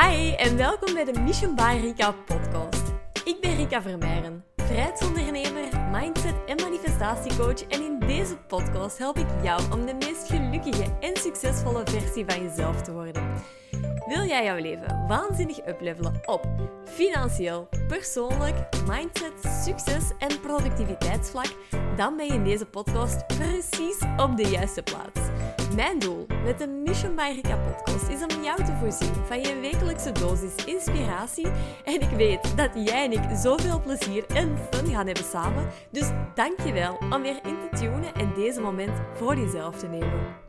Hi en welkom bij de Mission by Rika podcast. Ik ben Rika Vermeijren, vrijheidsondernemer, mindset en manifestatiecoach en in deze podcast help ik jou om de meest gelukkige en succesvolle versie van jezelf te worden. Wil jij jouw leven waanzinnig uplevelen op financieel, persoonlijk, mindset, succes en productiviteitsvlak? Dan ben je in deze podcast precies op de juiste plaats. Mijn doel met de Mission by Rika podcast is om jou te voorzien van je wekelijkse dosis inspiratie. En ik weet dat jij en ik zoveel plezier en fun gaan hebben samen. Dus dankjewel om weer in te tunen en deze moment voor jezelf te nemen.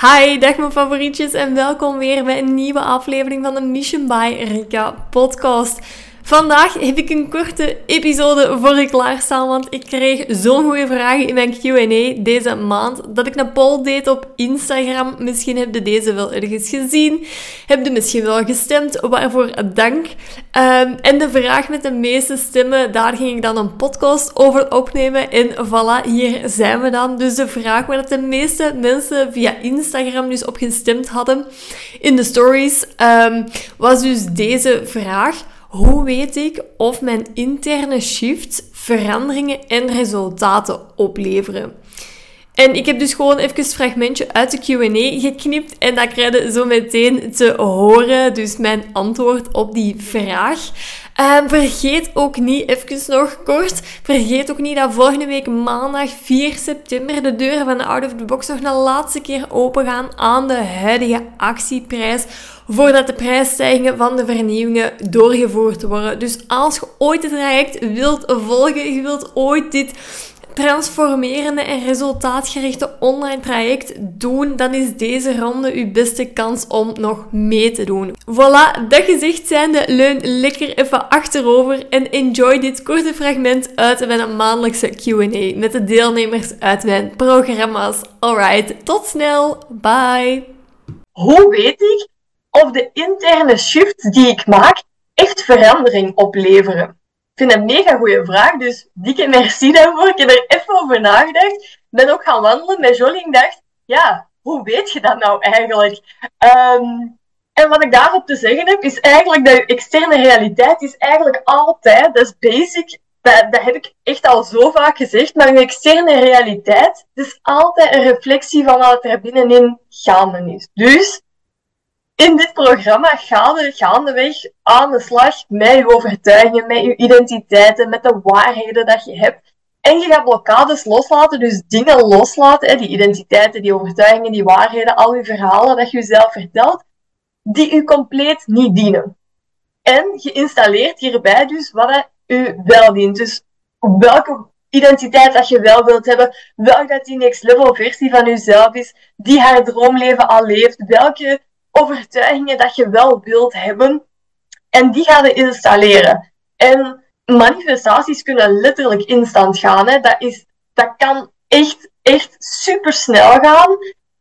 Hi, dag mijn favorietjes en welkom weer bij een nieuwe aflevering van de Mission by Rika podcast. Vandaag heb ik een korte episode voor je klaarstaan, want ik kreeg zo'n goede vragen in mijn Q&A deze maand dat ik een poll deed op Instagram. Misschien heb je deze wel ergens gezien, heb je misschien wel gestemd, waarvoor dank. Um, en de vraag met de meeste stemmen, daar ging ik dan een podcast over opnemen en voilà, hier zijn we dan. Dus de vraag waar de meeste mensen via Instagram dus op gestemd hadden in de stories, um, was dus deze vraag. Hoe weet ik of mijn interne shifts veranderingen en resultaten opleveren? En ik heb dus gewoon even een fragmentje uit de Q&A geknipt en dat krijg je zo meteen te horen. Dus mijn antwoord op die vraag. Um, vergeet ook niet, even nog kort, vergeet ook niet dat volgende week maandag 4 september de deuren van de Out of the Box nog een laatste keer open gaan aan de huidige actieprijs voordat de prijsstijgingen van de vernieuwingen doorgevoerd worden. Dus als je ooit het traject wilt volgen, je wilt ooit dit transformerende en resultaatgerichte online traject doen, dan is deze ronde uw beste kans om nog mee te doen. Voilà, dat gezegd zijnde, leun lekker even achterover en enjoy dit korte fragment uit mijn maandelijkse Q&A met de deelnemers uit mijn programma's. Alright, tot snel, bye! Hoe weet ik of de interne shifts die ik maak echt verandering opleveren? Vind het een mega goede vraag, dus dikke merci daarvoor. Ik heb er even over nagedacht. ben ook gaan wandelen met Jolie dacht, ja, hoe weet je dat nou eigenlijk? Um, en wat ik daarop te zeggen heb, is eigenlijk dat je externe realiteit is eigenlijk altijd, dat is basic, dat, dat heb ik echt al zo vaak gezegd, maar een externe realiteit is altijd een reflectie van wat er binnenin gaande is. Dus in dit programma ga je gaandeweg aan de slag met je overtuigingen, met je identiteiten, met de waarheden dat je hebt. En je gaat blokkades loslaten, dus dingen loslaten, hè, die identiteiten, die overtuigingen, die waarheden, al je verhalen dat je jezelf vertelt, die u compleet niet dienen. En je installeert hierbij dus wat u wel dient. Dus welke identiteit dat je wel wilt hebben, welke dat die next level versie van jezelf is, die haar droomleven al leeft, welke overtuigingen dat je wel wilt hebben. En die gaan installeren. En manifestaties kunnen letterlijk instant gaan. Hè. Dat, is, dat kan echt, echt super snel gaan.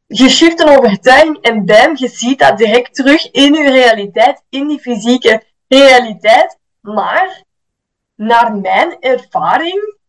Je shift een overtuiging en bam, je ziet dat direct terug in je realiteit, in die fysieke realiteit. Maar, naar mijn ervaring,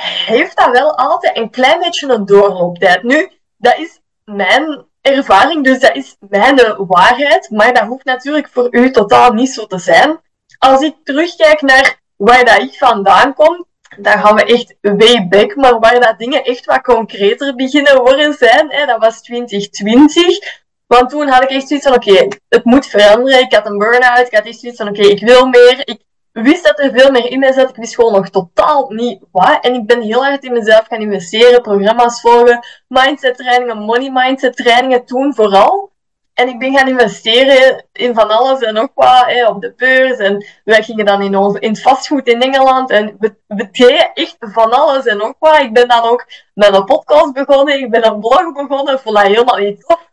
heeft dat wel altijd een klein beetje een doorlooptijd. Nu, dat is mijn ervaring, dus dat is mijn waarheid. Maar dat hoeft natuurlijk voor u totaal niet zo te zijn. Als ik terugkijk naar waar dat ik vandaan kom, daar gaan we echt way back, maar waar dat dingen echt wat concreter beginnen worden zijn, hè, dat was 2020. Want toen had ik echt zoiets van, oké, het moet veranderen. Ik had een burn-out, ik had echt zoiets van, oké, ik wil meer. Ik wist dat er veel meer in mij zat. Ik wist gewoon nog totaal niet wat. En ik ben heel hard in mezelf gaan investeren, programma's volgen, mindset trainingen, money mindset trainingen toen vooral. En ik ben gaan investeren in van alles en nog wat, hè, op de beurs. En wij gingen dan in, ons, in het vastgoed in Engeland. En we, we deden echt van alles en nog wat. Ik ben dan ook met een podcast begonnen. Ik ben een blog begonnen. Ik vond dat helemaal niet tof.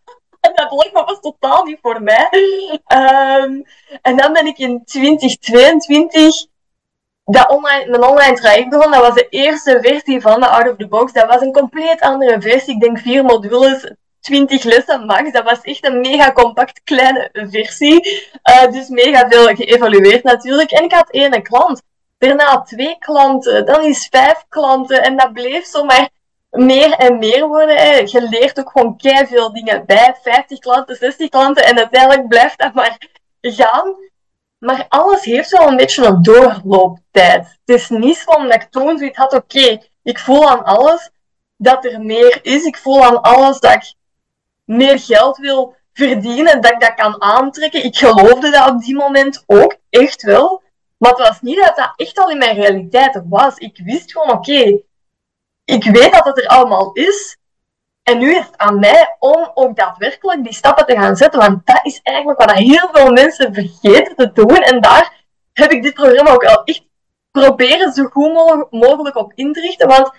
Dat blog was totaal niet voor mij. Um, en dan ben ik in 2022 dat online, mijn online traject begonnen. Dat was de eerste versie van de Out of the Box. Dat was een compleet andere versie. Ik denk vier modules, 20 lessen max. Dat was echt een mega compact kleine versie. Uh, dus mega veel geëvalueerd natuurlijk. En ik had één klant. Daarna twee klanten, dan is vijf klanten. En dat bleef zo maar meer en meer worden. Hè. Je leert ook gewoon kei veel dingen bij. 50 klanten, 60 klanten en uiteindelijk blijft dat maar gaan. Maar alles heeft wel een beetje een doorlooptijd. Het is niet zo omdat ik toen zoiets had, oké, ik voel aan alles dat er meer is. Ik voel aan alles dat ik meer geld wil verdienen, dat ik dat kan aantrekken. Ik geloofde dat op die moment ook, echt wel. Maar het was niet dat dat echt al in mijn realiteit was. Ik wist gewoon, oké, ik weet dat het er allemaal is. En nu is het aan mij om ook daadwerkelijk die stappen te gaan zetten. Want dat is eigenlijk wat heel veel mensen vergeten te doen. En daar heb ik dit programma ook al echt proberen zo goed mogelijk op in te richten. Want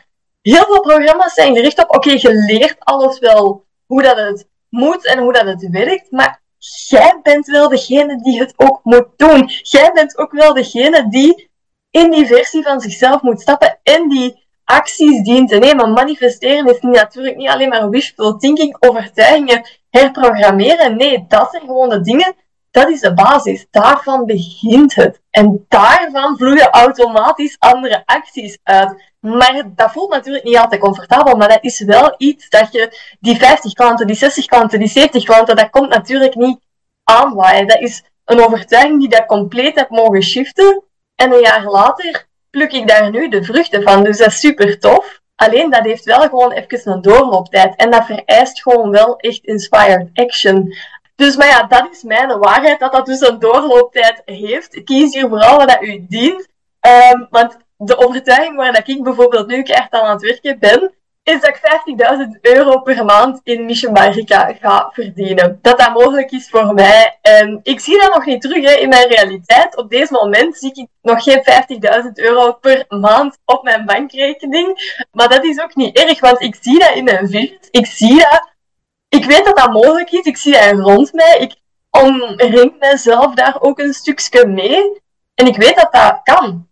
heel veel programma's zijn gericht op, oké, je leert alles wel hoe dat het moet en hoe dat het werkt. Maar jij bent wel degene die het ook moet doen. Jij bent ook wel degene die in die versie van zichzelf moet stappen en die acties dient te nemen. Manifesteren is natuurlijk niet alleen maar wishful thinking, overtuigingen herprogrammeren. Nee, dat zijn gewoon de dingen. Dat is de basis. Daarvan begint het. En daarvan vloeien automatisch andere acties uit. Maar dat voelt natuurlijk niet altijd comfortabel, maar dat is wel iets dat je, die 50 klanten, die 60 klanten, die 70 klanten, dat komt natuurlijk niet aanwaaien. Dat is een overtuiging die dat compleet hebt mogen shiften. En een jaar later pluk ik daar nu de vruchten van. Dus dat is super tof. Alleen dat heeft wel gewoon even een doorlooptijd. En dat vereist gewoon wel echt inspired action. Dus maar ja, dat is mijn waarheid, dat dat dus een doorlooptijd heeft. Kies hier vooral wat dat u dient. Um, want de overtuiging waar dat ik bijvoorbeeld nu echt aan het werken ben, is dat ik 50.000 euro per maand in Mission ga verdienen. Dat dat mogelijk is voor mij. En ik zie dat nog niet terug hè, in mijn realiteit. Op deze moment zie ik nog geen 50.000 euro per maand op mijn bankrekening. Maar dat is ook niet erg, want ik zie dat in mijn visie. Ik zie dat. Ik weet dat dat mogelijk is. Ik zie dat rond mij. Ik omring mezelf daar ook een stukje mee. En ik weet dat dat kan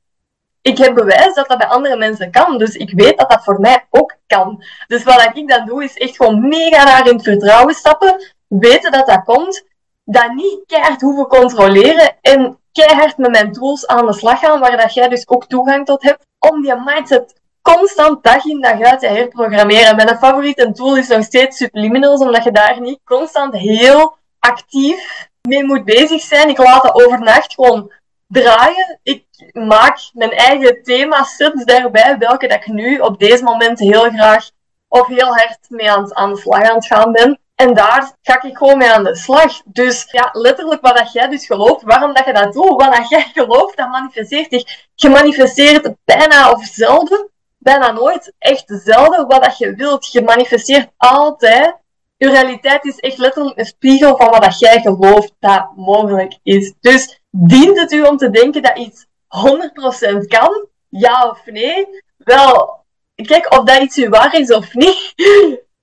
ik heb bewijs dat dat bij andere mensen kan. Dus ik weet dat dat voor mij ook kan. Dus wat ik dan doe, is echt gewoon mega daar in het vertrouwen stappen. Weten dat dat komt. Dat niet keihard hoeven controleren. En keihard met mijn tools aan de slag gaan, waar dat jij dus ook toegang tot hebt. Om die mindset constant dag in dag uit te herprogrammeren. Mijn favoriete tool is nog steeds Subliminals, omdat je daar niet constant heel actief mee moet bezig zijn. Ik laat dat overnacht gewoon draaien. Ik maak mijn eigen thema-sets daarbij, welke dat ik nu op deze moment heel graag of heel hard mee aan, aan de slag aan het gaan ben. En daar ga ik gewoon mee aan de slag. Dus ja, letterlijk wat dat jij dus gelooft, waarom dat je dat doet, wat dat jij gelooft, dat manifesteert zich. Je manifesteert bijna of zelden, bijna nooit, echt zelden wat dat je wilt. Je manifesteert altijd. Je realiteit is echt letterlijk een spiegel van wat dat jij gelooft dat mogelijk is. Dus dient het u om te denken dat iets 100% kan? Ja of nee? Wel, kijk of dat iets u waar is of niet.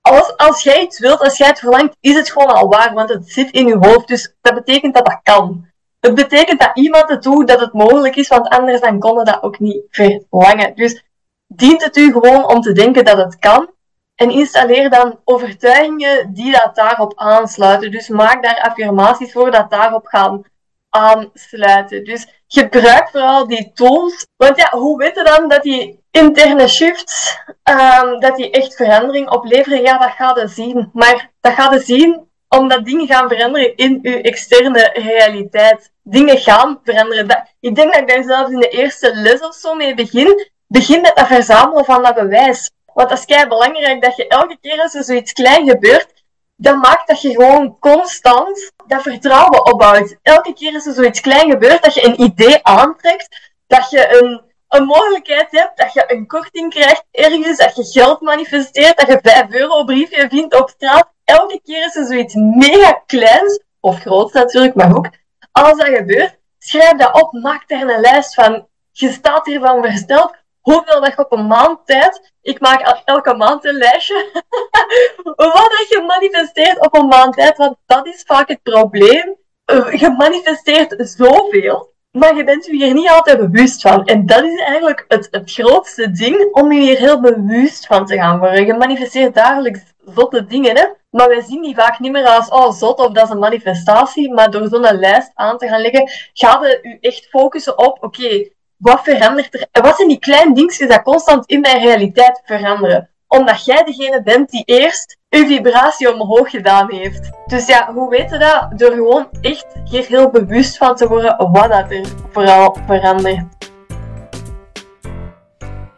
Als, als jij iets wilt, als jij het verlangt, is het gewoon al waar, want het zit in je hoofd. Dus dat betekent dat dat kan. Het betekent dat iemand het doet, dat het mogelijk is, want anders dan konden dat ook niet verlangen. Dus dient het u gewoon om te denken dat het kan. En installeer dan overtuigingen die dat daarop aansluiten. Dus maak daar affirmaties voor dat daarop gaan aansluiten. Dus gebruik vooral die tools. Want ja, hoe weten dan dat die interne shifts, um, dat die echt verandering opleveren? Ja, dat gaat je zien. Maar dat gaat je zien omdat dingen gaan veranderen in je externe realiteit. Dingen gaan veranderen. Ik denk dat ik daar zelfs in de eerste les of zo mee begin. Begin met het verzamelen van dat bewijs. Want dat is kei belangrijk dat je elke keer als er zoiets klein gebeurt, dat maakt dat je gewoon constant dat vertrouwen opbouwt. Elke keer als er zoiets klein gebeurt, dat je een idee aantrekt, dat je een, een mogelijkheid hebt, dat je een korting krijgt ergens, dat je geld manifesteert, dat je 5 euro briefje vindt op straat. Elke keer is er zoiets mega kleins, of groots natuurlijk, maar ook. Als dat gebeurt, schrijf dat op, maak daar een lijst van. Je staat hiervan versteld hoeveel dat je op een maand tijd, ik maak elke maand een lijstje, wat je manifesteert op een maand tijd, want dat is vaak het probleem. Eh, je manifesteert zoveel, maar je bent je hier niet altijd bewust van. En dat is eigenlijk het, het grootste ding om je hier heel bewust van te gaan worden. Je manifesteert dagelijks zotte dingen, hè? maar wij zien die vaak niet meer als oh, zot of dat is een manifestatie. Maar door zo'n lijst aan te gaan leggen, ga je je echt focussen op, oké, wat verandert er? Wat zijn die kleine dingetjes dat constant in mijn realiteit veranderen? omdat jij degene bent die eerst je vibratie omhoog gedaan heeft. Dus ja, hoe weet je dat? Door gewoon echt hier heel bewust van te worden wat dat er vooral verandert.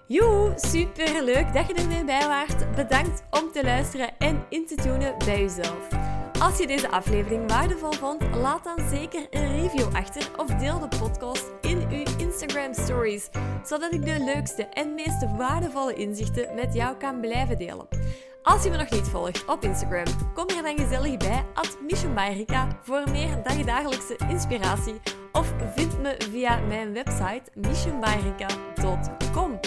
Joe, super leuk dat je er mee bij waart. Bedankt om te luisteren en in te tunen bij jezelf. Als je deze aflevering waardevol vond, laat dan zeker een review achter of deel de podcast in uw Instagram stories, zodat ik de leukste en meest waardevolle inzichten met jou kan blijven delen. Als je me nog niet volgt op Instagram, kom er dan gezellig bij at voor meer dagdagelijkse inspiratie of vind me via mijn website missionbyrika.com.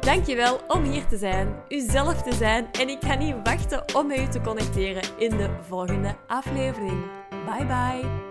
Dankjewel om hier te zijn, uzelf te zijn en ik ga niet wachten om met u te connecteren in de volgende aflevering. Bye bye!